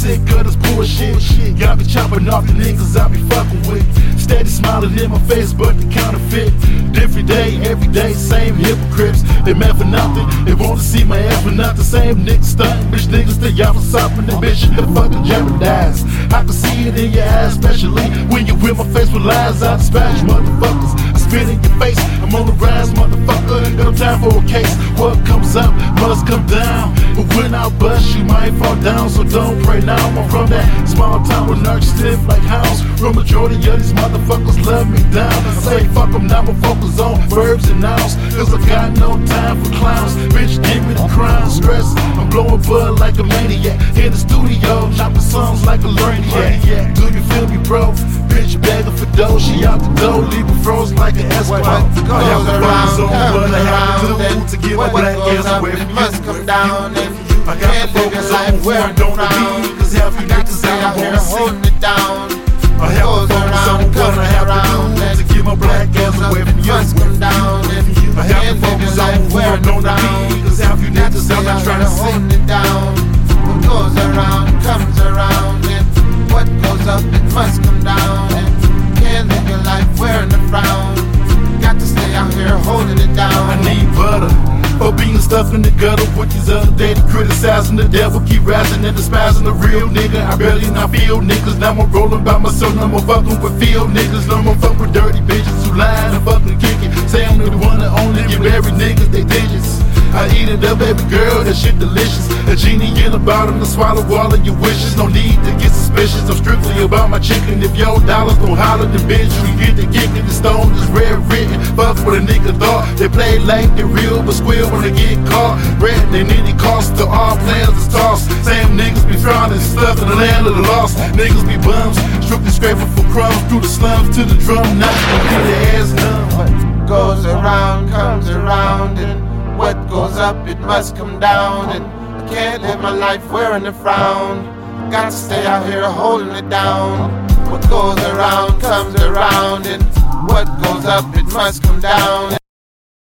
sick of this bullshit. Y'all be chopping off the niggas I be fucking with. Steady smiling in my face, but the counterfeit. Different day, every day, same hypocrites. They mad for nothing. They want to see my ass but not the Same niggas stunt, bitch niggas stay out for something. The bitch they fucking jeopardize. I can see it in your eyes, especially when you with my face with lies. I dispatch motherfuckers. I spit in your face. I'm on the rise, motherfucker. Got no time for a case. What comes up must come down. When I bust, you might fall down. So don't pray now. I'm from that small town with nerds stiff like hounds. Real majority of these motherfuckers love me down. I say fuck them now, but focus on verbs and nouns. Cause I got no time for clowns. Bitch, give me the crown. Stress. I'm blowing bud like a maniac. In the studio, chopping songs like a laniac. Do you feel me, bro? Bitch, begging for dough. She out the door, leaving froze like an goes I have to around focus on what I have to do to get what my black ass away from must come down, your focus life on who I don't the be. Cause half you Got to niggas stay I out don't here wanna see. it down. I have to Goes focus on around, what I have around, to do to get my black ass away from you. must come down, and I have to can't live your focus on who I don't be. Cause half you Got to stay I'm trying to see. In the gutter with these other dated criticizing the devil, keep rising and despising the real nigga. I barely not feel niggas. Now I'm rolling by myself, now I'm fucking with field niggas. Now I'm fucking with dirty bitches who lying and fucking kicking. Say I'm the one and only, give every niggas they digits. I eat it up, baby girl, that shit delicious. A genie in a bottle to swallow all of your wishes. No need to get suspicious. I'm strictly about my chicken. If your dollars don't holler, play like they real, but squeal when they get caught. Red, they need it cost to all plans is tossed. Same niggas be drowning, stuck in the land of the lost. Niggas be bums, strictly scraping for crumbs through the slums to the drum. Gonna get their ass numb. What goes around comes around, and what goes up it must come down. And I can't live my life wearing a frown. Got to stay out here holding it down. What goes around comes around, and what goes up it must come down.